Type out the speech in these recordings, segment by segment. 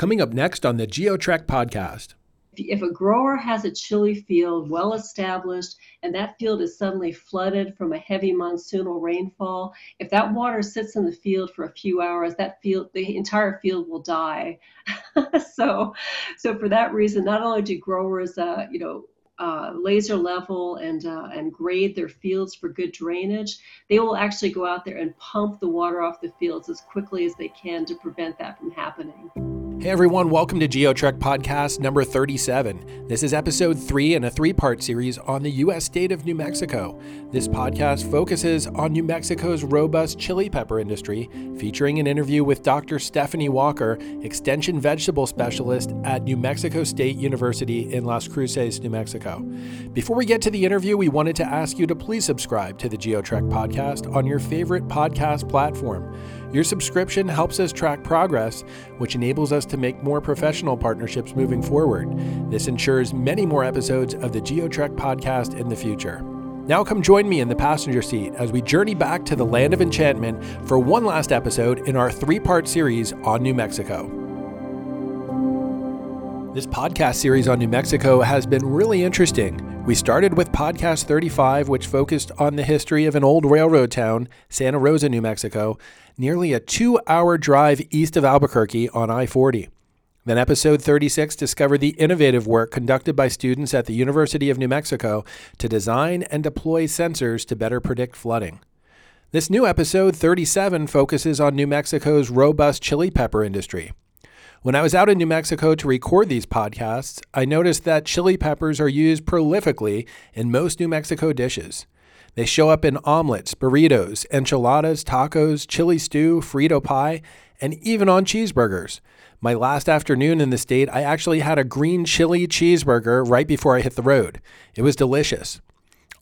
Coming up next on the GeoTrek podcast. If a grower has a chili field well established and that field is suddenly flooded from a heavy monsoonal rainfall, if that water sits in the field for a few hours, that field, the entire field will die. so, so for that reason, not only do growers, uh, you know, uh, laser level and uh, and grade their fields for good drainage, they will actually go out there and pump the water off the fields as quickly as they can to prevent that from happening. Hey everyone, welcome to GeoTrek Podcast number 37. This is episode 3 in a three part series on the U.S. state of New Mexico. This podcast focuses on New Mexico's robust chili pepper industry, featuring an interview with Dr. Stephanie Walker, Extension Vegetable Specialist at New Mexico State University in Las Cruces, New Mexico. Before we get to the interview, we wanted to ask you to please subscribe to the GeoTrek Podcast on your favorite podcast platform. Your subscription helps us track progress, which enables us to make more professional partnerships moving forward. This ensures many more episodes of the GeoTrek podcast in the future. Now, come join me in the passenger seat as we journey back to the land of enchantment for one last episode in our three part series on New Mexico. This podcast series on New Mexico has been really interesting. We started with podcast 35, which focused on the history of an old railroad town, Santa Rosa, New Mexico, nearly a two hour drive east of Albuquerque on I 40. Then episode 36 discovered the innovative work conducted by students at the University of New Mexico to design and deploy sensors to better predict flooding. This new episode 37 focuses on New Mexico's robust chili pepper industry. When I was out in New Mexico to record these podcasts, I noticed that chili peppers are used prolifically in most New Mexico dishes. They show up in omelets, burritos, enchiladas, tacos, chili stew, Frito pie, and even on cheeseburgers. My last afternoon in the state, I actually had a green chili cheeseburger right before I hit the road. It was delicious.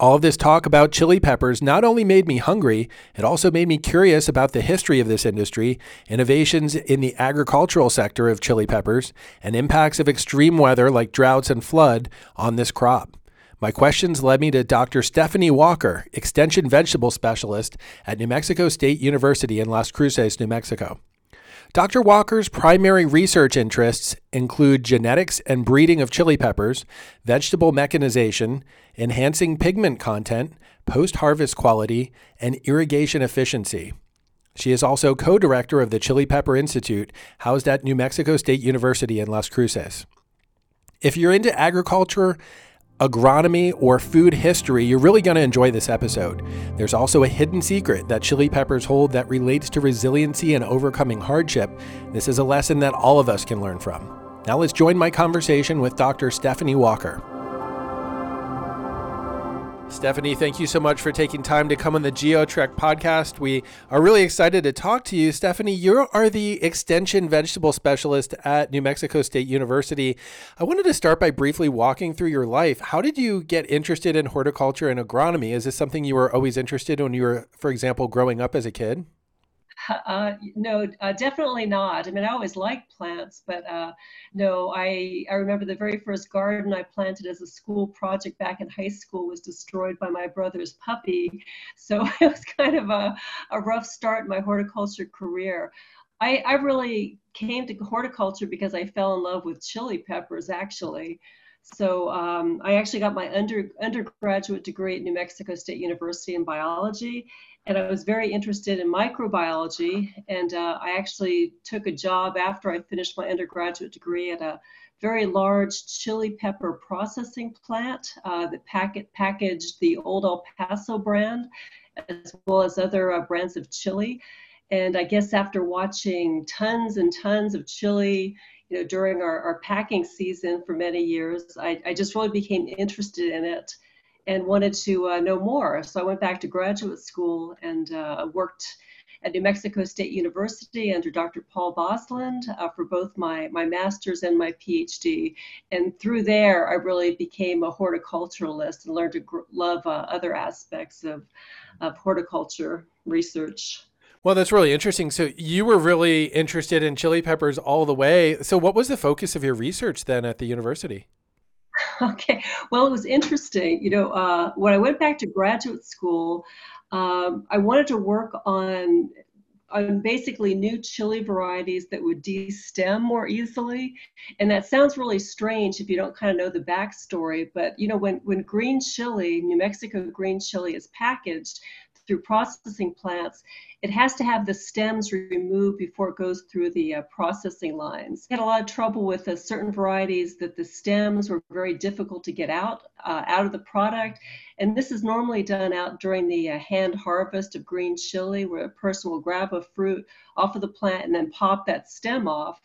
All of this talk about chili peppers not only made me hungry, it also made me curious about the history of this industry, innovations in the agricultural sector of chili peppers, and impacts of extreme weather like droughts and flood on this crop. My questions led me to Dr. Stephanie Walker, Extension Vegetable Specialist at New Mexico State University in Las Cruces, New Mexico. Dr. Walker's primary research interests include genetics and breeding of chili peppers, vegetable mechanization, enhancing pigment content, post harvest quality, and irrigation efficiency. She is also co director of the Chili Pepper Institute, housed at New Mexico State University in Las Cruces. If you're into agriculture agronomy, or food history, you're really going to enjoy this episode. There's also a hidden secret that chili peppers hold that relates to resiliency and overcoming hardship. This is a lesson that all of us can learn from. Now let's join my conversation with Dr. Stephanie Walker. Stephanie, thank you so much for taking time to come on the GeoTrek podcast. We are really excited to talk to you. Stephanie, you are the extension vegetable specialist at New Mexico State University. I wanted to start by briefly walking through your life. How did you get interested in horticulture and agronomy? Is this something you were always interested in when you were, for example, growing up as a kid? Uh, no, uh, definitely not. I mean, I always liked plants, but uh, no, I, I remember the very first garden I planted as a school project back in high school was destroyed by my brother's puppy. So it was kind of a, a rough start in my horticulture career. I, I really came to horticulture because I fell in love with chili peppers, actually. So um, I actually got my under, undergraduate degree at New Mexico State University in biology, and I was very interested in microbiology. And uh, I actually took a job after I finished my undergraduate degree at a very large chili pepper processing plant uh, that packet, packaged the Old El Paso brand, as well as other uh, brands of chili. And I guess after watching tons and tons of chili, you know, during our, our packing season for many years, I, I just really became interested in it and wanted to uh, know more. So I went back to graduate school and uh, worked at New Mexico State University under Dr. Paul Bosland uh, for both my, my master's and my PhD. And through there, I really became a horticulturalist and learned to gr- love uh, other aspects of, of horticulture research. Well, that's really interesting. So you were really interested in chili peppers all the way. So what was the focus of your research then at the university? Okay, well, it was interesting. You know, uh, when I went back to graduate school, um, I wanted to work on on basically new chili varieties that would destem more easily. And that sounds really strange if you don't kind of know the backstory. But you know, when when green chili, New Mexico green chili, is packaged through processing plants, it has to have the stems removed before it goes through the uh, processing lines. We had a lot of trouble with uh, certain varieties that the stems were very difficult to get out uh, out of the product. And this is normally done out during the uh, hand harvest of green chili, where a person will grab a fruit off of the plant and then pop that stem off.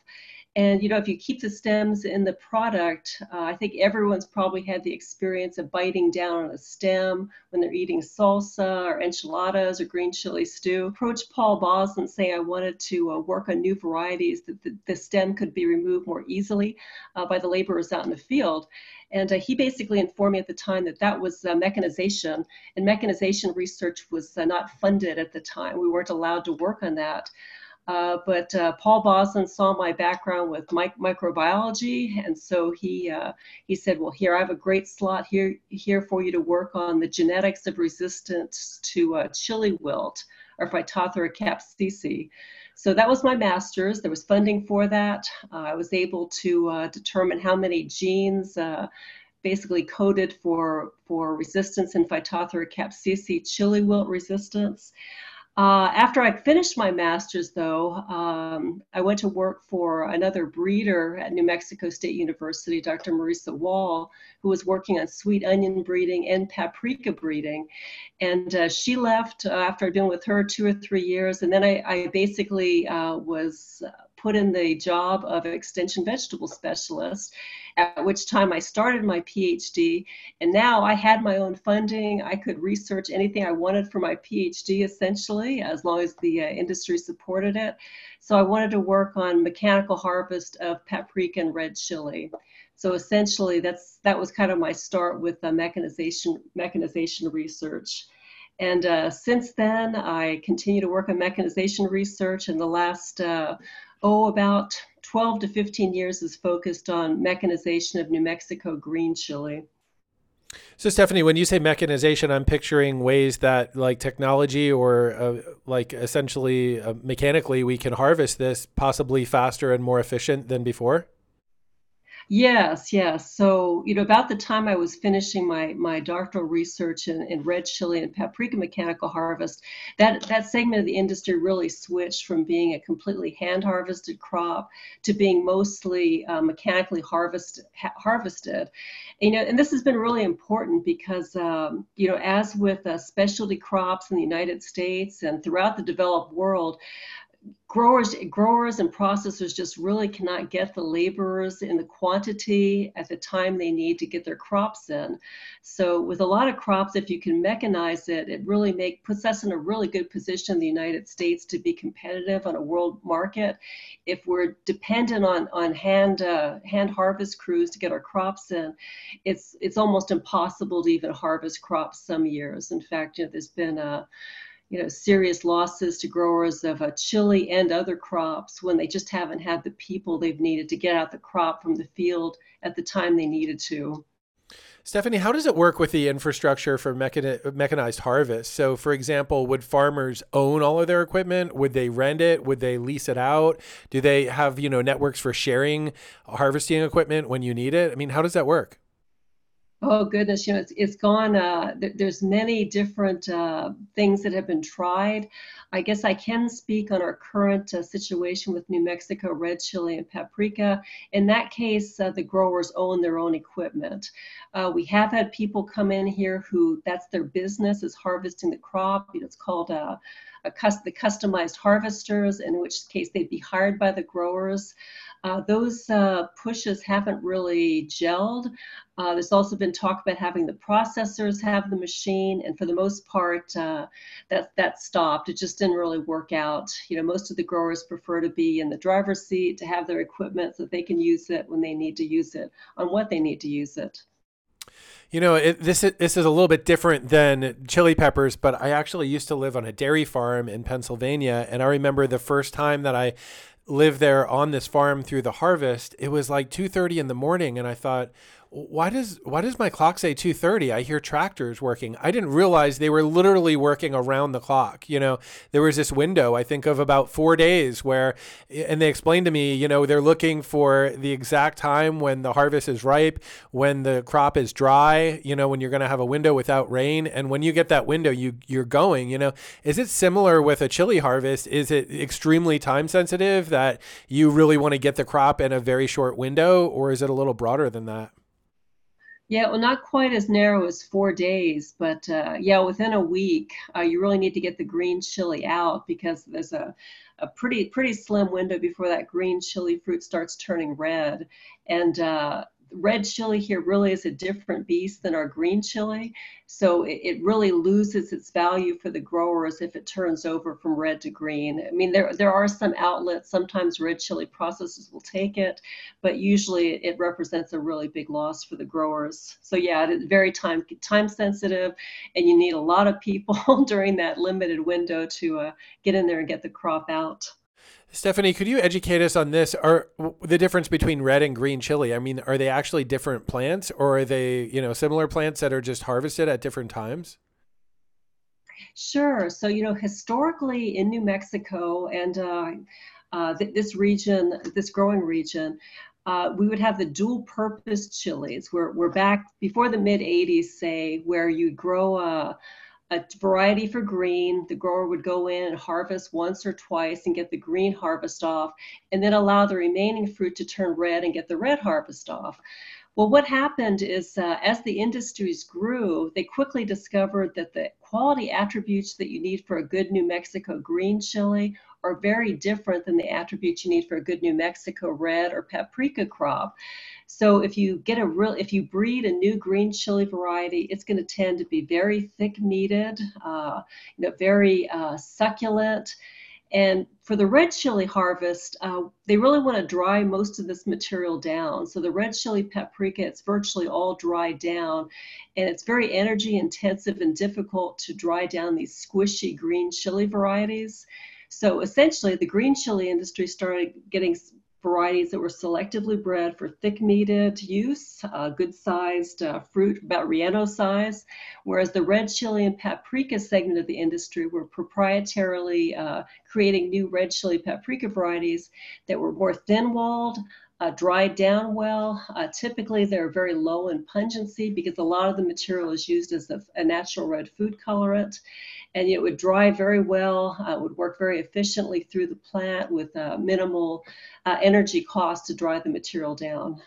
And you know, if you keep the stems in the product, uh, I think everyone's probably had the experience of biting down on a stem when they're eating salsa or enchiladas or green chili stew. Approach Paul Bosland say I wanted to uh, work on new varieties that the, the, stem could be removed more easily uh, by the laborers out in the field. And uh, he basically informed me at the time that that was uh, mechanization, and mechanization research was uh, not funded at the time. We weren't allowed to work on that. Uh, but uh, Paul Bosland saw my background with mic- microbiology, and so he uh, he said, "Well, here I have a great slot here here for you to work on the genetics of resistance to uh, chili wilt or Phytophthora capsici." So that was my master's. There was funding for that. Uh, I was able to determine how many genes basically coded for for resistance in Phytophthora capsici chili wilt resistance. Uh, after I finished my master's, though, um, I went to work for another breeder at New Mexico State University, Dr. Marisa Wall, who was working on sweet onion breeding and paprika breeding. And uh, she left uh, after I'd been with her two or three years. And then I, I basically uh, was put in the job of extension vegetable specialist, at which time I started my PhD. And now I had my own funding. I could research anything I wanted for my PhD essentially, as long as the uh, industry supported it. So I wanted to work on mechanical harvest of paprika and red chili. So essentially, that's that was kind of my start with the mechanization mechanization research. And uh, since then, I continue to work on mechanization research. And the last uh, oh, about 12 to 15 years is focused on mechanization of New Mexico green chili. So, Stephanie, when you say mechanization, I'm picturing ways that, like technology or uh, like essentially uh, mechanically, we can harvest this possibly faster and more efficient than before. Yes, yes. So, you know, about the time I was finishing my my doctoral research in, in red chili and paprika mechanical harvest, that that segment of the industry really switched from being a completely hand harvested crop to being mostly uh, mechanically harvested ha- harvested. You know, and this has been really important because um, you know, as with uh, specialty crops in the United States and throughout the developed world, growers growers and processors just really cannot get the laborers in the quantity at the time they need to get their crops in. So with a lot of crops if you can mechanize it it really make puts us in a really good position in the united states to be competitive on a world market. If we're dependent on on hand uh, hand harvest crews to get our crops in it's it's almost impossible to even harvest crops some years. In fact you know there's been a you know, serious losses to growers of uh, chili and other crops when they just haven't had the people they've needed to get out the crop from the field at the time they needed to. Stephanie, how does it work with the infrastructure for mechani- mechanized harvest? So, for example, would farmers own all of their equipment? Would they rent it? Would they lease it out? Do they have, you know, networks for sharing harvesting equipment when you need it? I mean, how does that work? Oh goodness, you know, it's, it's gone. Uh, th- there's many different uh, things that have been tried. I guess I can speak on our current uh, situation with New Mexico red chili and paprika. In that case, uh, the growers own their own equipment. Uh, we have had people come in here who that's their business is harvesting the crop. It's called the customized harvesters, in which case they'd be hired by the growers. Uh, those uh, pushes haven't really gelled. Uh, there's also been talk about having the processors have the machine, and for the most part, uh, that that stopped. It just didn't really work out. You know, most of the growers prefer to be in the driver's seat to have their equipment so they can use it when they need to use it on what they need to use it. You know, it, this is, this is a little bit different than chili peppers, but I actually used to live on a dairy farm in Pennsylvania, and I remember the first time that I lived there on this farm through the harvest. It was like two thirty in the morning, and I thought, why does why does my clock say 2:30? I hear tractors working. I didn't realize they were literally working around the clock. You know, there was this window I think of about 4 days where and they explained to me, you know, they're looking for the exact time when the harvest is ripe, when the crop is dry, you know, when you're going to have a window without rain and when you get that window you you're going, you know. Is it similar with a chili harvest? Is it extremely time sensitive that you really want to get the crop in a very short window or is it a little broader than that? Yeah, well, not quite as narrow as four days, but uh, yeah, within a week, uh, you really need to get the green chili out because there's a, a pretty pretty slim window before that green chili fruit starts turning red, and uh, red chili here really is a different beast than our green chili. So it, it, really loses its value for the growers if it turns over from red to green. I mean, there, there are some outlets, sometimes red chili processors will take it, but usually it represents a really big loss for the growers. So yeah, it is very time, time sensitive and you need a lot of people during that limited window to uh, get in there and get the crop out. Stephanie, could you educate us on this? Are the difference between red and green chili? I mean, are they actually different plants, or are they, you know, similar plants that are just harvested at different times? Sure. So, you know, historically in New Mexico and uh, uh, th- this region, this growing region, uh, we would have the dual purpose chilies. We're, we're back before the mid 80s, say, where you grow a a variety for green. The grower would go in and harvest once or twice and get the green harvest off, and then allow the remaining fruit to turn red and get the red harvest off. Well, what happened is uh, as the industries grew, they quickly discovered that the quality attributes that you need for a good New Mexico green chili are very different than the attributes you need for a good New Mexico red or paprika crop. So if you get a real, if you breed a new green chili variety, it's going to tend to be very thick meated, uh, you know, very uh, succulent. And for the red chili harvest, uh, they really want to dry most of this material down. So the red chili paprika, it's virtually all dried down, and it's very energy intensive and difficult to dry down these squishy green chili varieties. So essentially, the green chili industry started getting varieties that were selectively bred for thick meated use, uh, good sized uh, fruit, about relleno size, whereas the red chili and paprika segment of the industry were proprietarily uh, creating new red chili paprika varieties that were more thin walled. Uh, dried down well. Uh, typically, they're very low in pungency because a lot of the material is used as a, a natural red food colorant and it would dry very well, uh, would work very efficiently through the plant with uh, minimal uh, energy cost to dry the material down.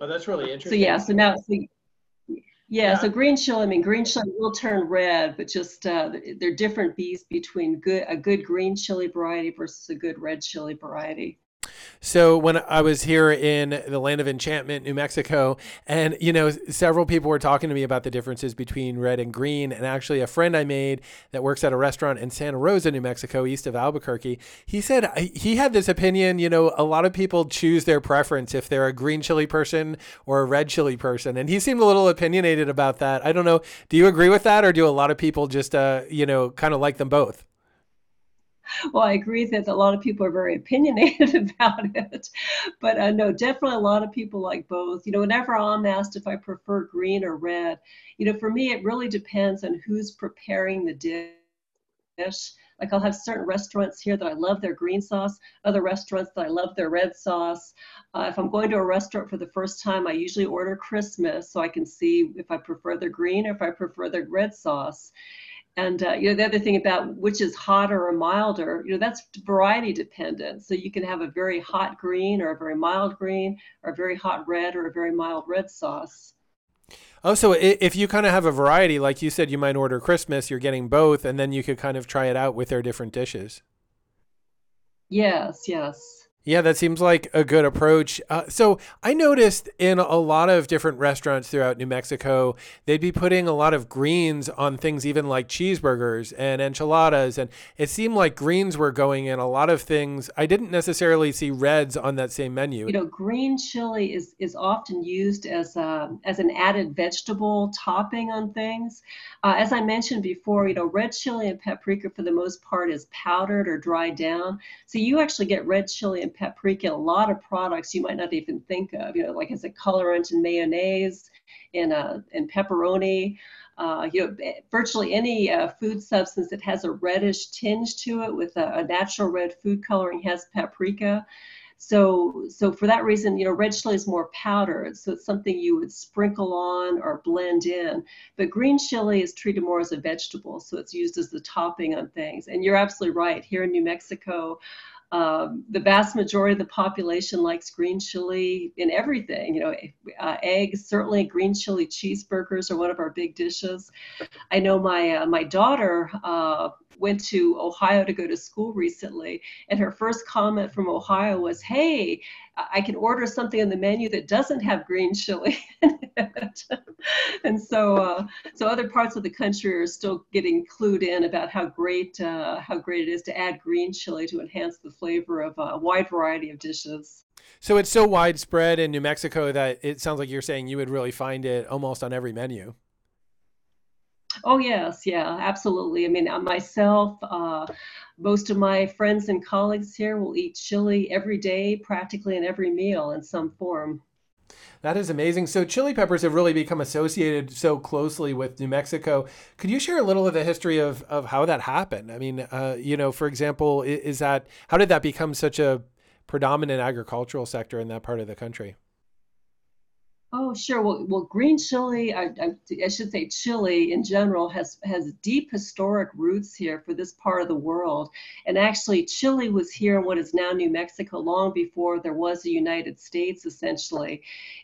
Oh, that's really interesting. So yeah, so now, so, yeah, yeah, so green chili, I mean, green chili will turn red, but just uh, they're different bees between good a good green chili variety versus a good red chili variety. So when I was here in the land of enchantment, New Mexico, and you know, several people were talking to me about the differences between red and green. And actually, a friend I made that works at a restaurant in Santa Rosa, New Mexico, east of Albuquerque, he said he had this opinion. You know, a lot of people choose their preference if they're a green chili person or a red chili person, and he seemed a little opinionated about that. I don't know. Do you agree with that, or do a lot of people just, uh, you know, kind of like them both? well, I agree that a lot of people are very opinionated about it, but uh, no, definitely a lot of people like both. You know, whenever I'm asked if I prefer green or red, you know, for me it really depends on who's preparing the dish. Like I'll have certain restaurants here that I love their green sauce, other restaurants that I love their red sauce. Uh, if I'm going to a restaurant for the first time, I usually order Christmas so I can see if I prefer their green or if I prefer their red sauce. And uh, you know the other thing about which is hotter or milder, you know that's variety dependent. So you can have a very hot green or a very mild green, or a very hot red or a very mild red sauce. Oh, so if you kind of have a variety, like you said, you might order Christmas, you're getting both, and then you could kind of try it out with their different dishes. Yes, yes. Yeah, that seems like a good approach. Uh, so I noticed in a lot of different restaurants throughout New Mexico, they'd be putting a lot of greens on things, even like cheeseburgers and enchiladas. And it seemed like greens were going in a lot of things. I didn't necessarily see reds on that same menu. You know, green chili is, is often used as, a, um, as an added vegetable topping on things. Uh, as I mentioned before, you know, red chili and paprika for the most part is powdered or dried down. So you actually get red chili and paprika a lot of products you might not even think of, you know, like as a colorant in mayonnaise, in, uh, in pepperoni. Uh, you know, virtually any uh, food substance that has a reddish tinge to it with a, a natural red food coloring has paprika. So, so for that reason, you know, red chili is more powdered, so it's something you would sprinkle on or blend in. But green chili is treated more as a vegetable, so it's used as the topping on things. And you're absolutely right. Here in New Mexico, um, the vast majority of the population likes green chili in everything. You know, uh, eggs, certainly green chili cheeseburgers are one of our big dishes. I know my uh, my daughter uh, went to Ohio to go to school recently, and her first comment from Ohio was, "Hey, I can order something on the menu that doesn't have green chili." and so, uh, so other parts of the country are still getting clued in about how great uh, how great it is to add green chili to enhance the flavor of a wide variety of dishes. So it's so widespread in New Mexico that it sounds like you're saying you would really find it almost on every menu. Oh yes, yeah, absolutely. I mean, uh, myself, uh, most of my friends and colleagues here will eat chili every day, practically in every meal in some form. That is amazing. So chili peppers have really become associated so closely with New Mexico. Could you share a little of the history of, of how that happened? I mean, uh, you know, for example, is that how did that become such a predominant agricultural sector in that part of the country? Oh, sure. Well, well green chili, I, I, I, should say chili in general, has, has deep historic roots here for this part of the world. And actually, Chile was here in what is now New Mexico long before there was a United States, essentially.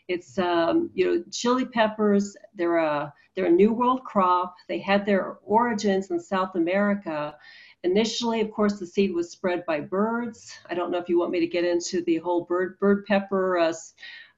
It's, um, you know, chili peppers, they're a, they're a New World crop. They had their origins in South America. Initially, of course, the seed was spread by birds. I don't know if you want me to get into the whole bird bird pepper uh,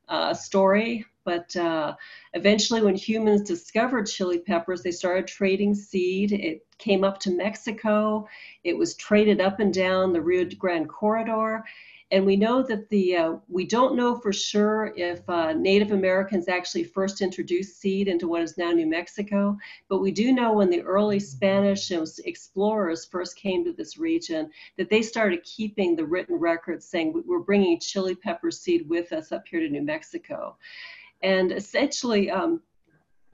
uh, story, but uh, eventually, when humans discovered chili peppers, they started trading seed. It came up to Mexico. It was traded up and down the Rio Grande corridor. And we know that the, uh, we don't know for sure if uh, Native Americans actually first introduced seed into what is now New Mexico, but we do know when the early Spanish explorers first came to this region that they started keeping the written records saying, we're bringing chili pepper seed with us up here to New Mexico. And essentially, um,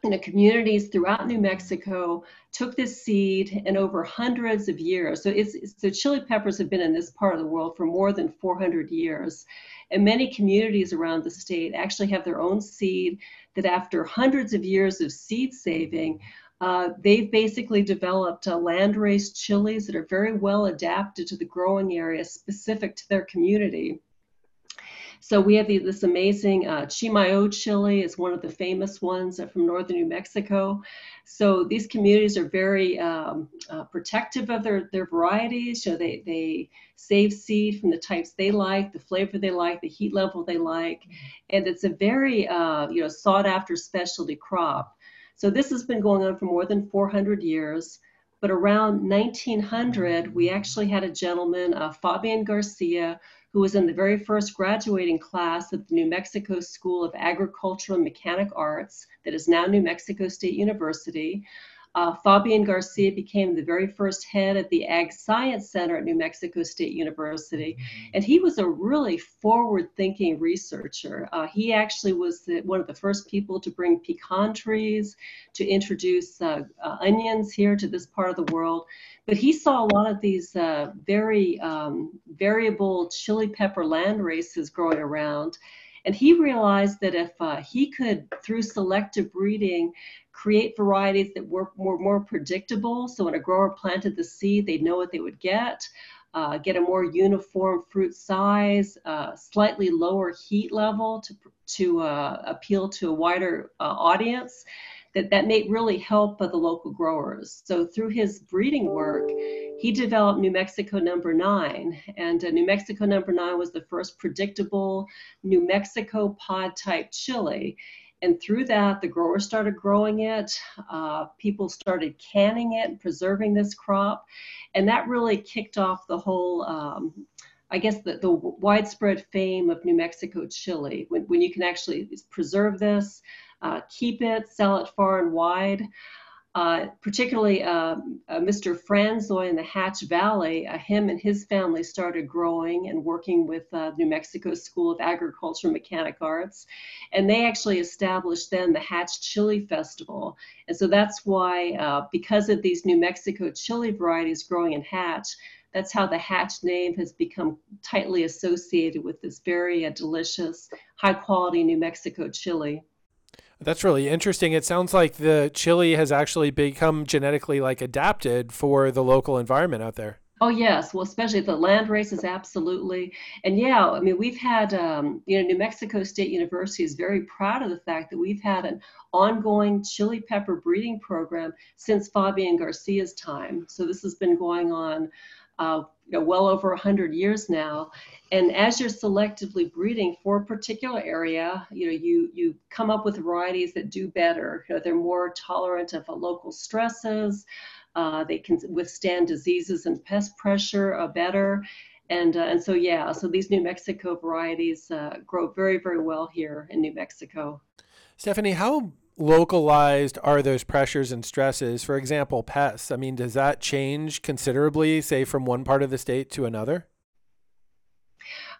you know, communities throughout New Mexico took this seed and over hundreds of years. So it's so chili peppers have been in this part of the world for more than 400 years. And many communities around the state actually have their own seed that after hundreds of years of seed saving, uh, they've basically developed uh, landrace chilies that are very well adapted to the growing area specific to their community. So we have the, this amazing uh, Chimayo chili is one of the famous ones from northern New Mexico. So these communities are very um, uh, protective of their, their varieties. So they, they save seed from the types they like, the flavor they like, the heat level they like. And it's a very uh, you know, sought after specialty crop. So this has been going on for more than 400 years. But around 1900, we actually had a gentleman, uh, Fabian Garcia, who was in the very first graduating class of the New Mexico School of Agricultural and Mechanic Arts, that is now New Mexico State University. Uh, Fabian Garcia became the very first head at the Ag Science Center at New Mexico State University, and he was a really forward-thinking researcher. Uh, he actually was the, one of the first people to bring pecan trees, to introduce uh, uh onions here to this part of the world. But he saw a lot of these uh, very um, variable chili pepper land races growing around. And he realized that if uh, he could, through selective breeding, create varieties that were more, more predictable, so when a grower planted the seed, they'd know what they would get, uh, get a more uniform fruit size, uh, slightly lower heat level to, to uh, appeal to a wider uh, audience that that may really help the local growers. So through his breeding work, he developed New Mexico number nine. And uh, New Mexico number nine was the first predictable New Mexico pod type chili. And through that, the growers started growing it. Uh, people started canning it and preserving this crop. And that really kicked off the whole um, I guess the, the widespread fame of New Mexico chili, when, when you can actually preserve this, uh, keep it, sell it far and wide. Uh, particularly uh, uh, Mr. Franzoy in the Hatch Valley, uh, him and his family started growing and working with uh, New Mexico School of Agriculture and Mechanic Arts. And they actually established then the Hatch Chili Festival. And so that's why, because of these New Mexico chili varieties growing in Hatch, that's how the Hatch name has become tightly associated with this very delicious, high quality New Mexico chili. That's really interesting. It sounds like the chili has actually become genetically like adapted for the local environment out there. Oh yes, well especially the land races, absolutely, and yeah, I mean we've had, um, you know, New Mexico State University is very proud of the fact that we've had an ongoing chili pepper breeding program since Fabian Garcia's time. So this has been going on uh, you know, well over 100 years now. And as you're selectively breeding for a particular area, you know, you, you come up with varieties that do better. You know, they're more tolerant of local stresses. Uh, they can withstand diseases and pest pressure uh, better. And, uh, and so, yeah, so these New Mexico varieties uh, grow very, very well here in New Mexico. Stephanie, how localized are those pressures and stresses? For example, pests. I mean, does that change considerably, say, from one part of the state to another?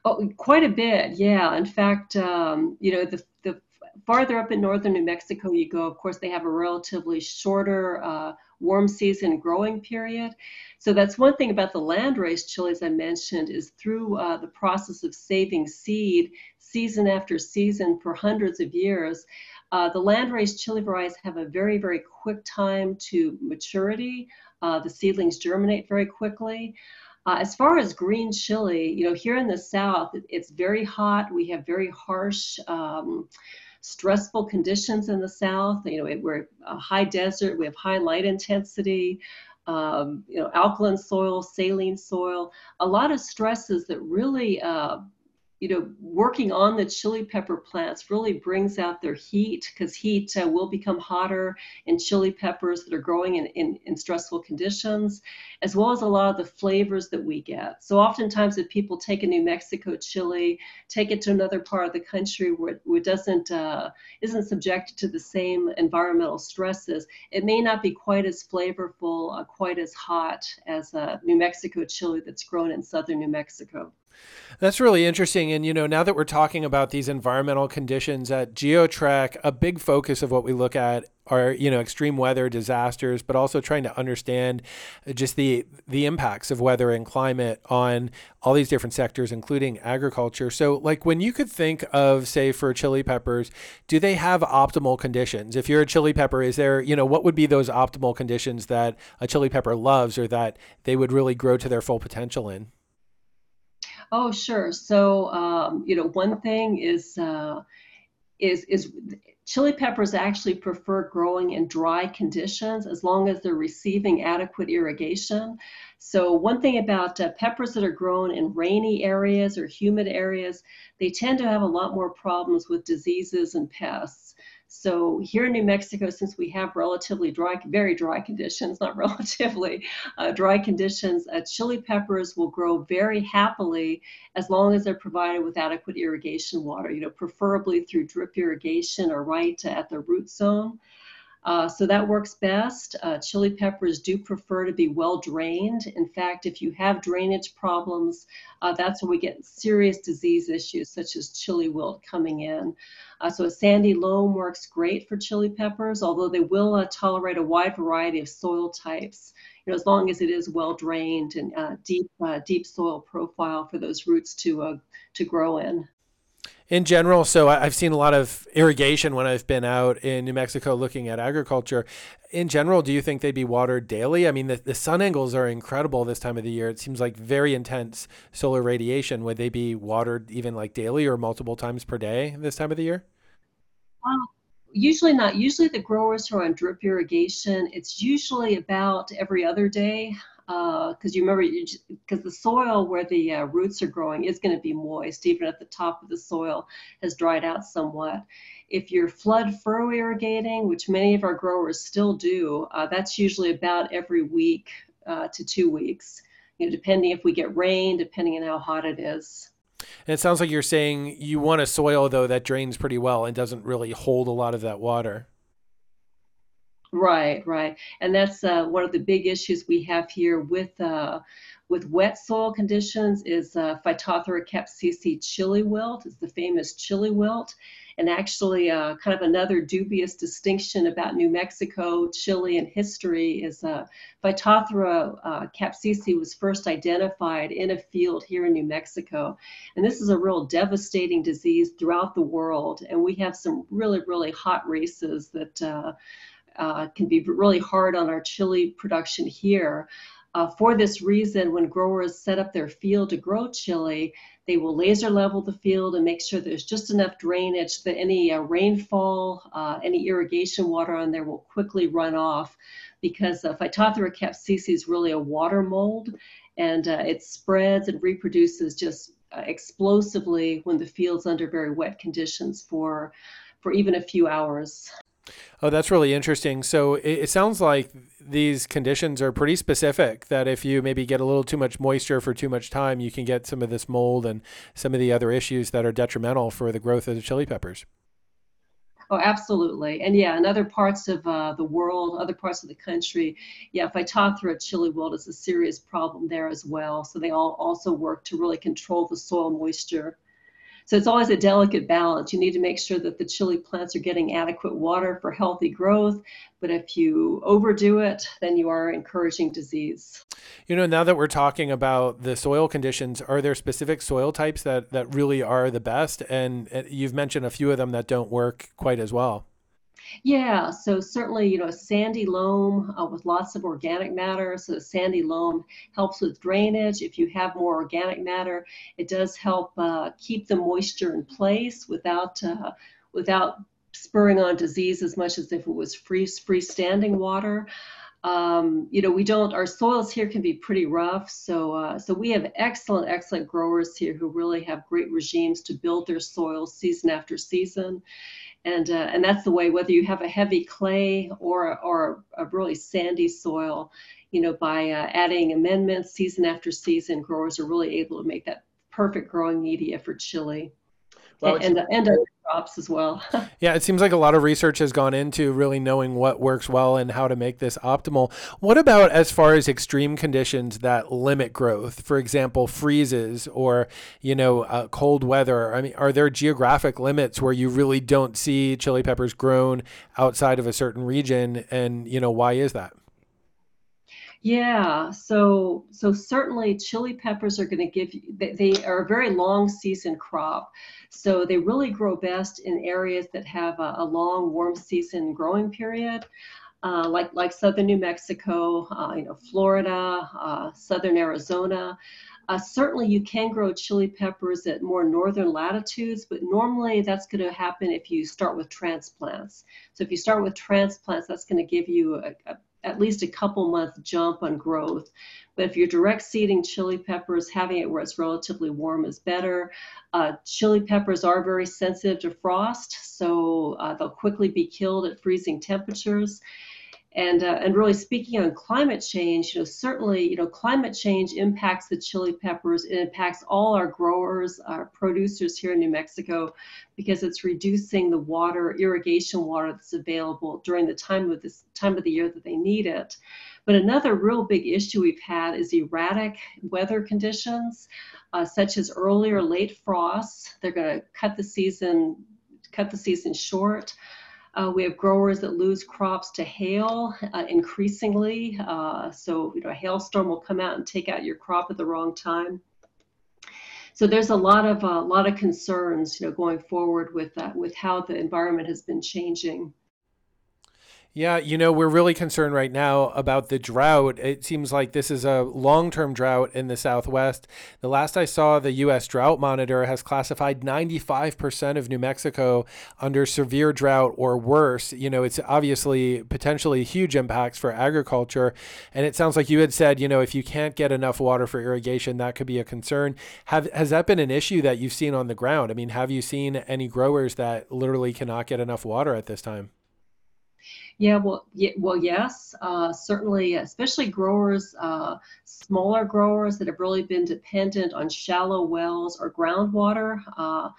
Oh, quite a bit, yeah. In fact, um, you know, the, the farther up in northern New Mexico you go, of course, they have a relatively shorter uh, warm season growing period. So that's one thing about the landrace chilies I mentioned is through uh, the process of saving seed season after season for hundreds of years, uh, the landrace chili varieties have a very, very quick time to maturity. Uh, the seedlings germinate very quickly. Uh, as far as green chili, you know, here in the South, it's very hot. We have very harsh, um, stressful conditions in the South. You know, we're a high desert. We have high light intensity. Um, you know, alkaline soil, saline soil, a lot of stresses that really uh, you know, working on the chili pepper plants really brings out their heat because heat uh, will become hotter in chili peppers that are growing in, in, in, stressful conditions, as well as a lot of the flavors that we get. So oftentimes if people take a New Mexico chili, take it to another part of the country where it, where it doesn't, uh, isn't subjected to the same environmental stresses, it may not be quite as flavorful, uh, quite as hot as a New Mexico chili that's grown in southern New Mexico. That's really interesting. And, you know, now that we're talking about these environmental conditions at GeoTrek, a big focus of what we look at are, you know, extreme weather disasters, but also trying to understand just the the impacts of weather and climate on all these different sectors, including agriculture. So, like when you could think of, say, for chili peppers, do they have optimal conditions? If you're a chili pepper, is there, you know, what would be those optimal conditions that a chili pepper loves or that they would really grow to their full potential in? Oh, sure. So, um, you know, one thing is uh, is is chili peppers actually prefer growing in dry conditions as long as they're receiving adequate irrigation. So, one thing about uh, peppers that are grown in rainy areas or humid areas, they tend to have a lot more problems with diseases and pests. So here in New Mexico, since we have relatively dry, very dry conditions, not relatively uh, dry conditions, uh, chili peppers will grow very happily as long as they're provided with adequate irrigation water, you know, preferably through drip irrigation or right at the root zone. Uh, so that works best. Uh, chili peppers do prefer to be well drained. In fact, if you have drainage problems, uh, that's when we get serious disease issues such as chili wilt coming in. Uh, so a sandy loam works great for chili peppers, although they will uh, tolerate a wide variety of soil types. You know, as long as it is well drained and uh, deep, deep soil profile for those roots to to grow in in general, so I've seen a lot of irrigation when I've been out in New Mexico looking at agriculture. In general, do you think they'd be watered daily? I mean, the, the sun angles are incredible this time of the year. It seems like very intense solar radiation. Would they be watered even like daily or multiple times per day this time of the year? Well, usually not. Usually the growers are on drip irrigation. It's usually about every other day because uh, you remember because the soil where the uh, roots are growing is going to be moist even if the top of the soil has dried out somewhat. If you're flood furrow irrigating which many of our growers still do uh, that's usually about every week uh, to two weeks you know, depending if we get rain depending on how hot it is. And it sounds like you're saying you want a soil though that drains pretty well and doesn't really hold a lot of that water Right, right, and that's uh, one of the big issues we have here with uh, with wet soil conditions is uh, Phytophthora capsici chili wilt. It's the famous chili wilt, and actually, uh, kind of another dubious distinction about New Mexico, Chile, and history is uh, Phytophthora uh, was first identified in a field here in New Mexico. And this is a real devastating disease throughout the world. And we have some really, really hot races that uh, uh, can be really hard on our chili production here. Uh, for this reason, when growers set up their field to grow chili, they will laser level the field and make sure there's just enough drainage that any uh, rainfall, uh, any irrigation water on there will quickly run off because uh, Phytophthora capsici is really a water mold and uh, it spreads and reproduces just uh, explosively when the field's under very wet conditions for, for even a few hours. Oh, that's really interesting. So it, it, sounds like these conditions are pretty specific. That if you maybe get a little too much moisture for too much time, you can get some of this mold and some of the other issues that are detrimental for the growth of the chili peppers. Oh, absolutely. And yeah, in other parts of uh, the world, other parts of the country, yeah, Phytophthora chili wilt is a serious problem there as well. So they all also work to really control the soil moisture. So it's always a delicate balance. You need to make sure that the chili plants are getting adequate water for healthy growth. But if you overdo it, then you are encouraging disease. You know, now that we're talking about the soil conditions, are there specific soil types that, that really are the best? And you've mentioned a few of them that don't work quite as well. Yeah, so certainly, you know, sandy loam uh, with lots of organic matter. So sandy loam helps with drainage. If you have more organic matter, it does help uh, keep the moisture in place without uh, without spurring on disease as much as if it was free freestanding water. Um, you know, we don't. Our soils here can be pretty rough, so uh, so we have excellent, excellent growers here who really have great regimes to build their soils season after season and uh, and that's the way whether you have a heavy clay or or a really sandy soil you know by uh, adding amendments season after season growers are really able to make that perfect growing media for chili well, and, and, and other crops as well. yeah, it seems like a lot of research has gone into really knowing what works well and how to make this optimal. What about as far as extreme conditions that limit growth? For example, freezes or you know uh, cold weather. I mean, are there geographic limits where you really don't see chili peppers grown outside of a certain region? And you know why is that? Yeah, so so certainly chili peppers are going to give you they, they, are a very long season crop. So they really grow best in areas that have a, a long warm season growing period. Uh, like like southern New Mexico, uh, you know, Florida, uh, southern Arizona. Uh, certainly, you can grow chili peppers at more northern latitudes, but normally that's going to happen if you start with transplants. So if you start with transplants, that's going to give you a, a at least a couple month jump on growth. But if you're direct seeding chili peppers, having it where it's relatively warm is better. Uh, chili peppers are very sensitive to frost, so uh, they'll quickly be killed at freezing temperatures. And, uh, and really speaking on climate change, you know, certainly, you know, climate change impacts the chili peppers. It impacts all our growers, our producers here in New Mexico, because it's reducing the water, irrigation water that's available during the time of this time of the year that they need it. But another real big issue we've had is erratic weather conditions, uh, such as early or late frosts. They're going to cut the season, cut the season short. Uh, we have growers that lose crops to hail uh, increasingly. Uh, so, you know, a hailstorm will come out and take out your crop at the wrong time. So there's a lot of a uh, lot of concerns, you know, going forward with that, with how the environment has been changing. Yeah, you know, we're really concerned right now about the drought. It seems like this is a long term drought in the Southwest. The last I saw, the U.S. Drought Monitor has classified 95% of New Mexico under severe drought or worse. You know, it's obviously potentially huge impacts for agriculture. And it sounds like you had said, you know, if you can't get enough water for irrigation, that could be a concern. Have, has that been an issue that you've seen on the ground? I mean, have you seen any growers that literally cannot get enough water at this time? Yeah, well, yeah, well, yes, uh, certainly, especially growers, uh, smaller growers that have really been dependent on shallow wells or groundwater. Uh, a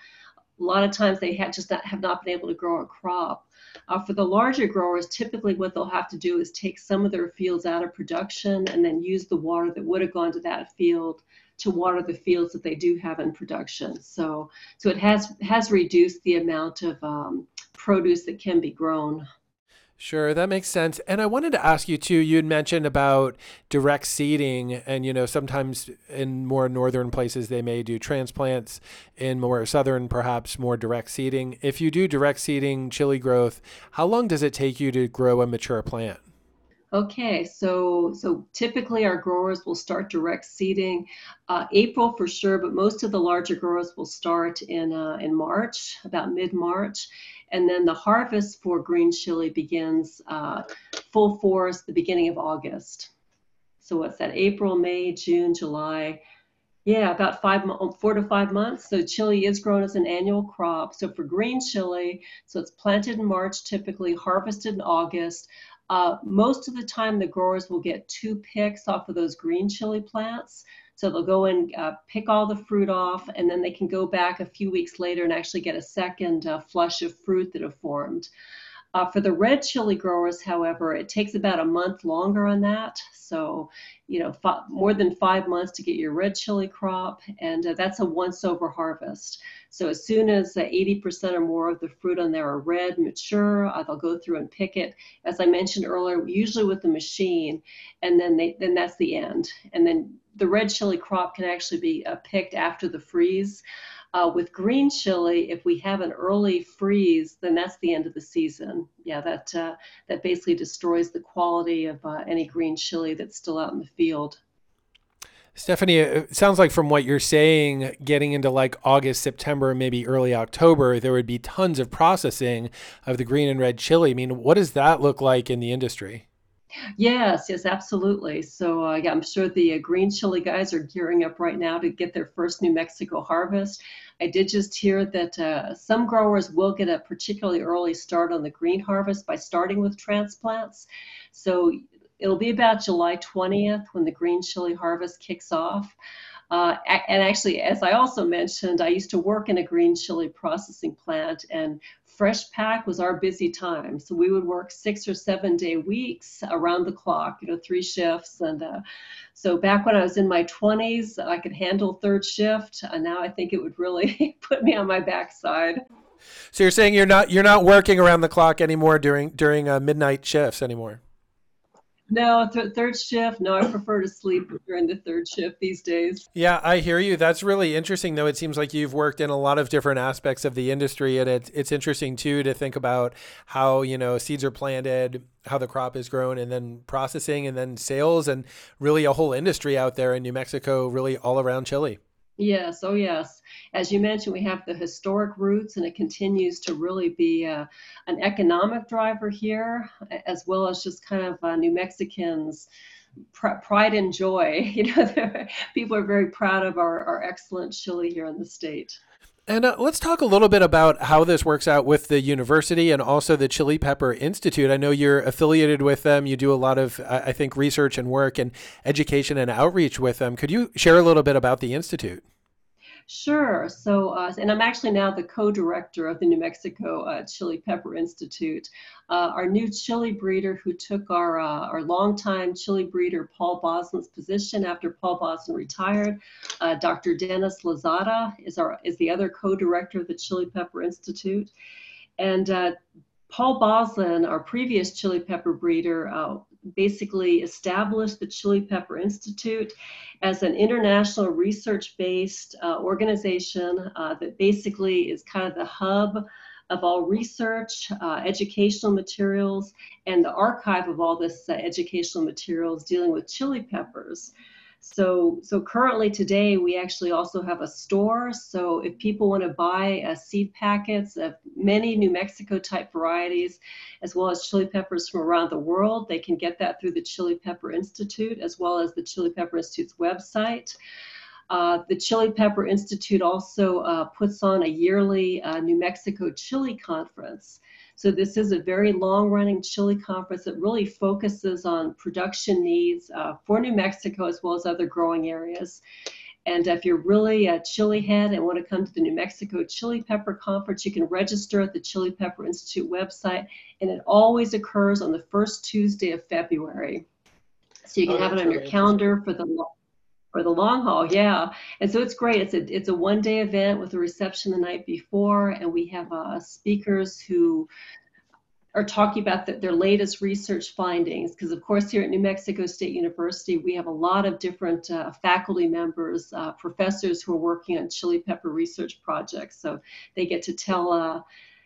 lot of times they have just not, have not been able to grow a crop. Uh, for the larger growers, typically what they'll have to do is take some of their fields out of production and then use the water that would have gone to that field to water the fields that they do have in production. So, so it has has reduced the amount of um, produce that can be grown. Sure, that makes sense. And I wanted to ask you too. You had mentioned about direct seeding, and you know sometimes in more northern places they may do transplants. In more southern, perhaps more direct seeding. If you do direct seeding chili growth, how long does it take you to grow a mature plant? Okay, so so typically our growers will start direct seeding uh, April for sure, but most of the larger growers will start in uh, in March, about mid March, and then the harvest for green chili begins uh, full force the beginning of August. So what's that? April, May, June, July. Yeah, about five, four to five months. So chili is grown as an annual crop. So for green chili, so it's planted in March, typically harvested in August. Uh, most of the time, the growers will get two picks off of those green chili plants. So they'll go and uh, pick all the fruit off, and then they can go back a few weeks later and actually get a second uh, flush of fruit that have formed. Uh, for the red chili growers, however, it takes about a month longer on that. So, you know, more than five months to get your red chili crop, and uh, that's a once over harvest. So, as soon as uh, 80% or more of the fruit on there are red, mature, uh, they'll go through and pick it. As I mentioned earlier, usually with the machine, and then they then that's the end. And then the red chili crop can actually be uh, picked after the freeze. Uh, with green chili, if we have an early freeze, then that's the end of the season. Yeah, that uh, that basically destroys the quality of uh, any green chili that's still out in the field. Stephanie, it sounds like from what you're saying, getting into like August, September, maybe early October, there would be tons of processing of the green and red chili. I mean, what does that look like in the industry? Yes, yes, absolutely. So uh, yeah, I'm sure the uh, green chili guys are gearing up right now to get their first New Mexico harvest. I did just hear that uh, some growers will get a particularly early start on the green harvest by starting with transplants. So it'll be about July 20th when the green chili harvest kicks off. Uh, and actually, as I also mentioned, I used to work in a green chili processing plant, and fresh pack was our busy time. So we would work six or seven day weeks around the clock, you know, three shifts. And uh, so back when I was in my 20s, I could handle third shift. And now I think it would really put me on my backside. So you're saying you're not you're not working around the clock anymore during during uh, midnight shifts anymore? No, th- third shift. No, I prefer to sleep during the third shift these days. Yeah, I hear you. That's really interesting, though. It seems like you've worked in a lot of different aspects of the industry, and it's it's interesting too to think about how you know seeds are planted, how the crop is grown, and then processing, and then sales, and really a whole industry out there in New Mexico, really all around chili. Yes, oh yes. As you mentioned, we have the historic roots, and it continues to really be uh, an economic driver here, as well as just kind of uh, New Mexicans' pr- pride and joy. You know, people are very proud of our, our excellent chili here in the state. And uh, let's talk a little bit about how this works out with the university and also the Chili Pepper Institute. I know you're affiliated with them. You do a lot of, I think, research and work and education and outreach with them. Could you share a little bit about the Institute? Sure. So, uh, and I'm actually now the co-director of the New Mexico uh, Chili Pepper Institute. Uh, our new chili breeder, who took our uh, our longtime chili breeder Paul Bosland's position after Paul Bosland retired, uh, Dr. Dennis Lozada is our is the other co-director of the Chili Pepper Institute, and uh, Paul Bosland, our previous chili pepper breeder, uh, basically established the Chili Pepper Institute as an international research based uh, organization uh, that basically is kind of the hub of all research, uh, educational materials, and the archive of all this uh, educational materials dealing with chili peppers. So, so currently today we actually also have a store. So if people want to buy uh, seed packets of many New Mexico type varieties, as well as chili peppers from around the world, they can get that through the Chili Pepper Institute, as well as the Chili Pepper Institute's website. Uh, the Chili Pepper Institute also uh, puts on a yearly uh, New Mexico Chili Conference. So this is a very long running chili conference that really focuses on production needs uh, for New Mexico as well as other growing areas. And if you're really a chili head and want to come to the New Mexico Chili Pepper Conference, you can register at the Chili Pepper Institute website, and it always occurs on the first Tuesday of February. So you can oh, have it on your calendar for the for the long haul. Yeah, and so it's great. It's a it's a one day event with a reception the night before, and we have uh, speakers who are talking about the, their latest research findings. Because, of course, here at New Mexico State University, we have a lot of different uh, faculty members, uh, professors who are working on chili pepper research projects. So they get to tell uh,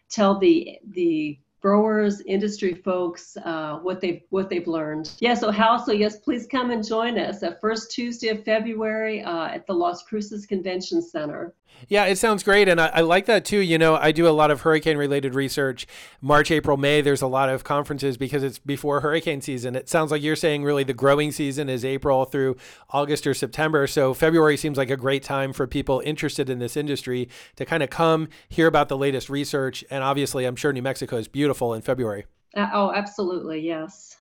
tell the the growers, industry folks, uh, what they've what they've learned. Yeah, so Hal, so yes, please come and join us at first Tuesday of February uh, at the Las Cruces Convention Center. Yeah, it sounds great. And I, I, like that too. You know, I do a lot of hurricane related research. March, April, May, there's a lot of conferences because it's before hurricane season. It sounds like you're saying really the growing season is April through August or September. So February seems like a great time for people interested in this industry to kind of come hear about the latest research. And obviously, I'm sure New Mexico is beautiful in February. Uh, oh, absolutely. Yes.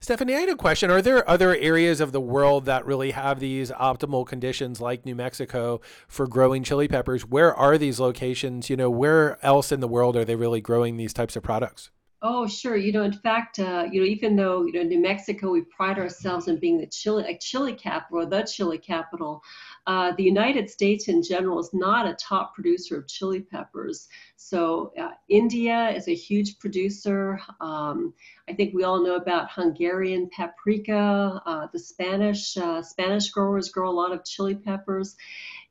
Stephanie, I had a question. Are there other areas of the world that really have these optimal conditions like New Mexico for growing chili peppers? Where are these locations? You know, where else in the world are they really growing these types of products? Oh, sure. You know, in fact, uh, you know, even though you know New Mexico, we pride ourselves in being the chili, a chili capital or the chili capital. Uh, the United States in general is not a top producer of chili peppers. So uh, India is a huge producer. Um, I think we all know about Hungarian paprika. Uh, the Spanish uh, Spanish growers grow a lot of chili peppers.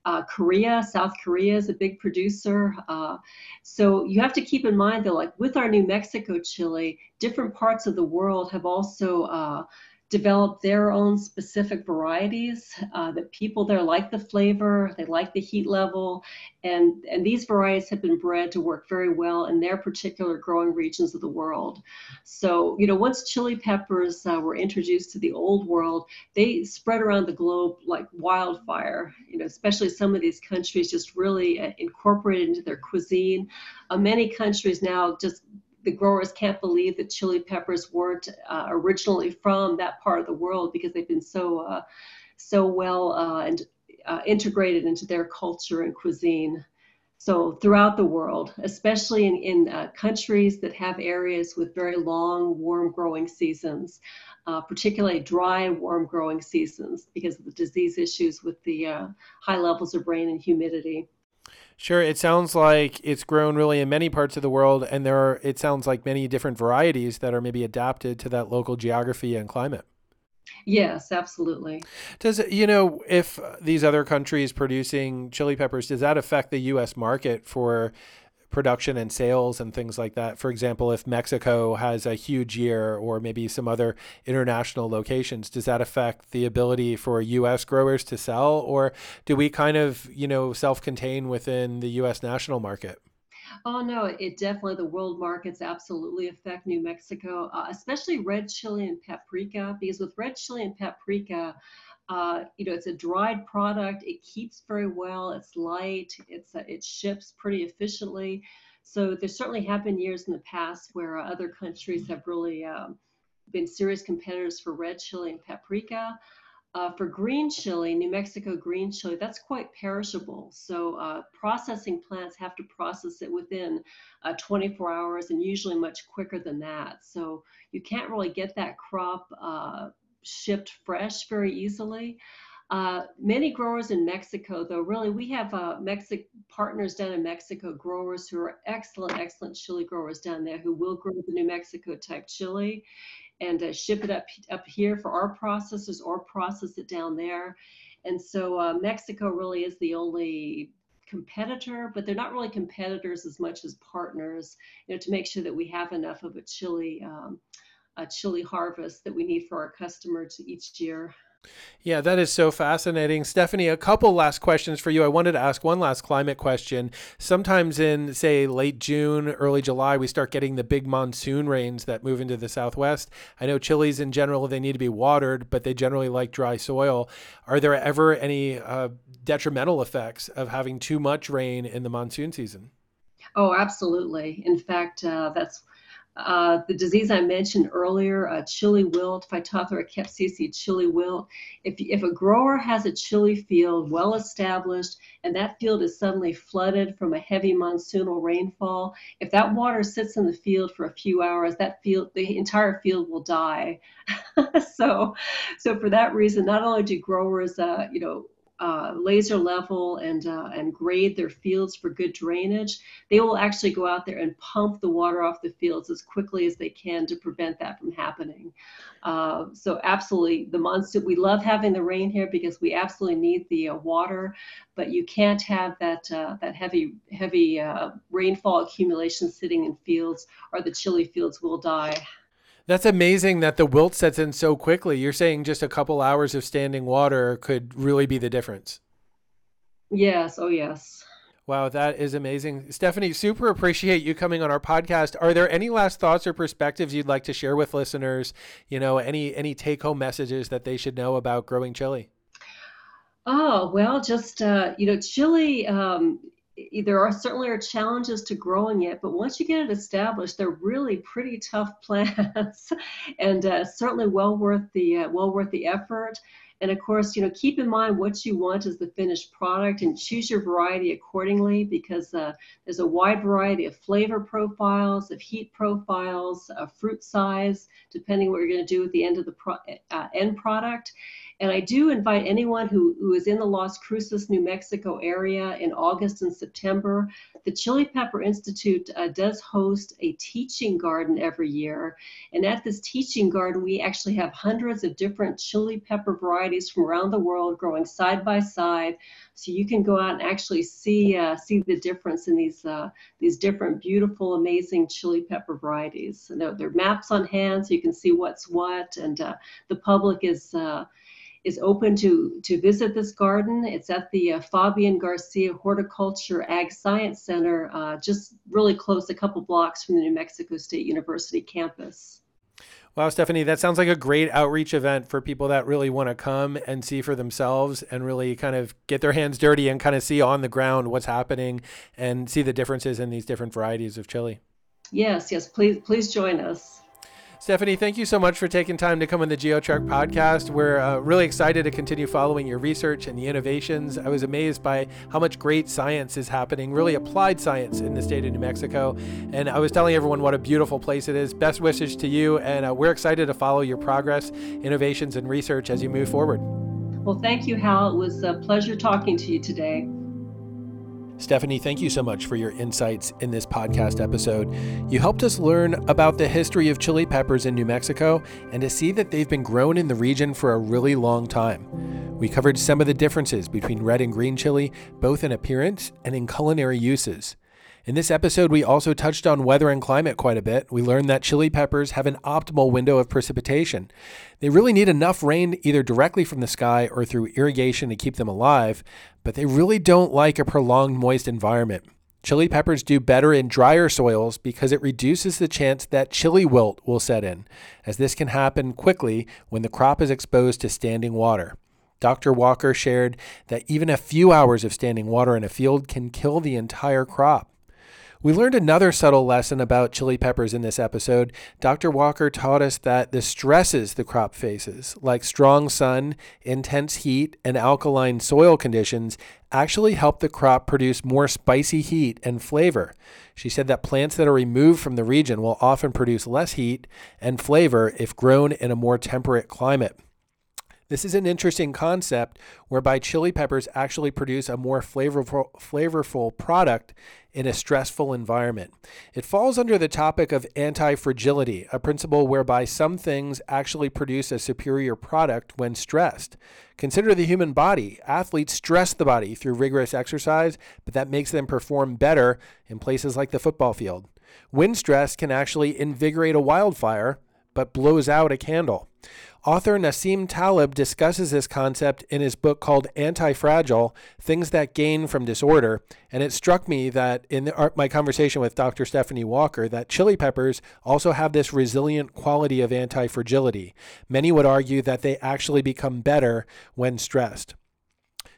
Uh, Korea, South Korea is a big producer. Uh, so you have to keep in mind that, like with our New Mexico chili, different parts of the world have also uh, develop their own specific varieties uh, that people there like the flavor, they like the heat level, and, and these varieties have been bred to work very well in their particular growing regions of the world. So, you know, once chili peppers uh, were introduced to the old world, they spread around the globe like wildfire, you know, especially some of these countries just really uh, incorporated into their cuisine. Uh, many countries now just the growers can't believe that chili peppers weren't uh, originally from that part of the world because they've been so uh, so well uh, and uh, integrated into their culture and cuisine. So throughout the world, especially in, in uh, countries that have areas with very long warm growing seasons, uh, particularly dry warm growing seasons because of the disease issues with the high levels of rain and humidity. Sure, it sounds like it's grown really in many parts of the world, and there are, it sounds like many different varieties that are maybe adapted to that local geography and climate. Yes, absolutely. Does it, you know, if these other countries producing chili peppers, does that affect the U.S. market for production and sales and things like that. For example, if Mexico has a huge year or maybe some other international locations, does that affect the ability for US growers to sell or do we kind of, you know, self-contain within the US national market? Oh no, it definitely the world markets absolutely affect New Mexico, uh, especially red chili and paprika because with red chili and paprika, uh, you know, it's a dried product. It keeps very well. It's light. It's uh, it ships pretty efficiently. So there certainly have been years in the past where uh, other countries have really um, been serious competitors for red chili and paprika. Uh, for green chili, New Mexico green chili, that's quite perishable. So uh, processing plants have to process it within uh, 24 hours and usually much quicker than that. So you can't really get that crop shipped fresh very easily. Uh, many growers in Mexico, though, really, we have uh, Mexic partners down in Mexico, growers who are excellent, excellent chili growers down there who will grow the New Mexico type chili and uh, ship it up up here for our processors or process it down there. And so uh, Mexico really is the only competitor, but they're not really competitors as much as partners, you know, to make sure that we have enough of a chili. Um, a chili harvest that we need for our customers each year. Yeah, that is so fascinating. Stephanie, a couple last questions for you. I wanted to ask one last climate question. Sometimes in, say, late June, early July, we start getting the big monsoon rains that move into the southwest. I know chilies in general, they need to be watered, but they generally like dry soil. Are there ever any uh, detrimental effects of having too much rain in the monsoon season? Oh, absolutely. In fact, uh, that's uh, the disease I mentioned earlier, uh, chili wilt, Phytophthora capsici chili wilt. If, if a grower has a chili field well established and that field is suddenly flooded from a heavy monsoonal rainfall, if that water sits in the field for a few hours, that field, the entire field will die. so, so for that reason, not only do growers, uh, you know, uh, laser level and uh, and grade their fields for good drainage, they will actually go out there and pump the water off the fields as quickly as they can to prevent that from happening. Uh, so absolutely, the monsoon. We love having the rain here because we absolutely need the uh, water, but you can't have that uh, that heavy heavy uh, rainfall accumulation sitting in fields, or the chili fields will die. That's amazing that the wilt sets in so quickly. You're saying just a couple hours of standing water could really be the difference. Yes. Oh, yes. Wow, that is amazing. Stephanie, super appreciate you coming on our podcast. Are there any last thoughts or perspectives you'd like to share with listeners? You know, any any take home messages that they should know about growing chili? Oh, well, just uh, you know, chili um, there are certainly are challenges to growing it, but once you get it established, they're really pretty tough plants, and uh, certainly well worth the uh, well worth the effort. And of course, you know, keep in mind what you want as the finished product and choose your variety accordingly because uh, there's a wide variety of flavor profiles, of heat profiles, of fruit size, depending what you're going to do at the end of the pro- uh, end product. And I do invite anyone who, who is in the Las Cruces, New Mexico area in August and September. The Chili Pepper Institute uh, does host a teaching garden every year. And at this teaching garden, we actually have hundreds of different chili pepper varieties from around the world growing side by side. So you can go out and actually see uh, see the difference in these uh, these different beautiful, amazing chili pepper varieties. And there are maps on hand, so you can see what's what. And uh, the public is uh, is open to, to visit this garden. It's at the uh, Fabian Garcia Horticulture Ag Science Center, uh, just really close, a couple blocks from the New Mexico State University campus. Wow, Stephanie, that sounds like a great outreach event for people that really want to come and see for themselves and really kind of get their hands dirty and kind of see on the ground what's happening and see the differences in these different varieties of chili. Yes, yes, please please join us. Stephanie, thank you so much for taking time to come on the GeoTrek podcast. We're uh, really excited to continue following your research and the innovations. I was amazed by how much great science is happening, really applied science in the state of New Mexico. And I was telling everyone what a beautiful place it is. Best wishes to you, and uh, we're excited to follow your progress, innovations, and research as you move forward. Well, thank you, Hal. It was a pleasure talking to you today. Stephanie, thank you so much for your insights in this podcast episode. You helped us learn about the history of chili peppers in New Mexico and to see that they've been grown in the region for a really long time. We covered some of the differences between red and green chili, both in appearance and in culinary uses. In this episode, we also touched on weather and climate quite a bit. We learned that chili peppers have an optimal window of precipitation. They really need enough rain either directly from the sky or through irrigation to keep them alive, but they really don't like a prolonged moist environment. Chili peppers do better in drier soils because it reduces the chance that chili wilt will set in, as this can happen quickly when the crop is exposed to standing water. Dr. Walker shared that even a few hours of standing water in a field can kill the entire crop. We learned another subtle lesson about chili peppers in this episode. Dr. Walker taught us that the stresses the crop faces, like strong sun, intense heat, and alkaline soil conditions, actually help the crop produce more spicy heat and flavor. She said that plants that are removed from the region will often produce less heat and flavor if grown in a more temperate climate. This is an interesting concept whereby chili peppers actually produce a more flavorful, flavorful product in a stressful environment. It falls under the topic of anti fragility, a principle whereby some things actually produce a superior product when stressed. Consider the human body. Athletes stress the body through rigorous exercise, but that makes them perform better in places like the football field. Wind stress can actually invigorate a wildfire, but blows out a candle. Author Nassim Taleb discusses this concept in his book called Anti Fragile Things That Gain from Disorder. And it struck me that in the, uh, my conversation with Dr. Stephanie Walker, that chili peppers also have this resilient quality of anti fragility. Many would argue that they actually become better when stressed.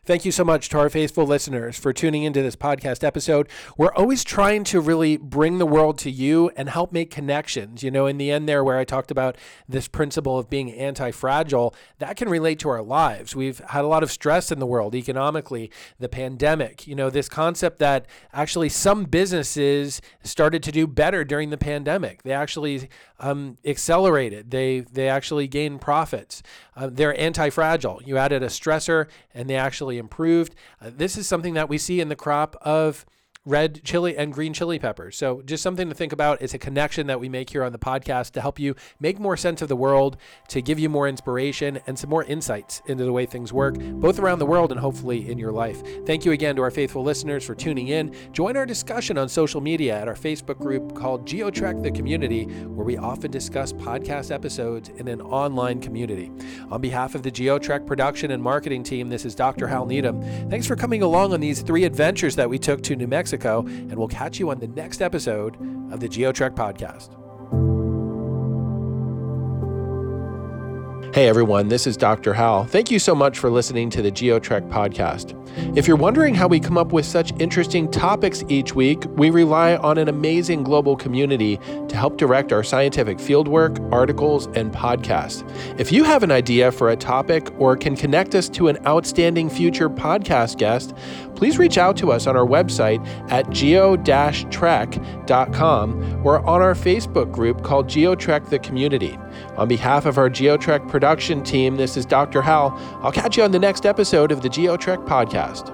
Thank you so much to our faithful listeners for tuning into this podcast episode. We're always trying to really bring the world to you and help make connections. You know, in the end, there where I talked about this principle of being anti fragile, that can relate to our lives. We've had a lot of stress in the world economically, the pandemic, you know, this concept that actually some businesses started to do better during the pandemic. They actually um, accelerated, they, they actually gain profits. Uh, they're anti fragile. You added a stressor and they actually improved. Uh, this is something that we see in the crop of red chili and green chili peppers. So just something to think about. It's a connection that we make here on the podcast to help you make more sense of the world, to give you more inspiration and some more insights into the way things work, both around the world and hopefully in your life. Thank you again to our faithful listeners for tuning in. Join our discussion on social media at our Facebook group called GeoTrek the Community, where we often discuss podcast episodes in an online community. On behalf of the GeoTrek production and marketing team, this is Dr. Hal Needham. Thanks for coming along on these three adventures that we took to New Mexico Mexico, and we'll catch you on the next episode of the GeoTrek podcast. Hey everyone, this is Dr. Hal. Thank you so much for listening to the GeoTrek podcast. If you're wondering how we come up with such interesting topics each week, we rely on an amazing global community to help direct our scientific fieldwork, articles, and podcasts. If you have an idea for a topic or can connect us to an outstanding future podcast guest, please reach out to us on our website at geo-trek.com or on our Facebook group called GeoTrek the Community. On behalf of our GeoTrek production team, this is Dr. Hal. I'll catch you on the next episode of the GeoTrek podcast.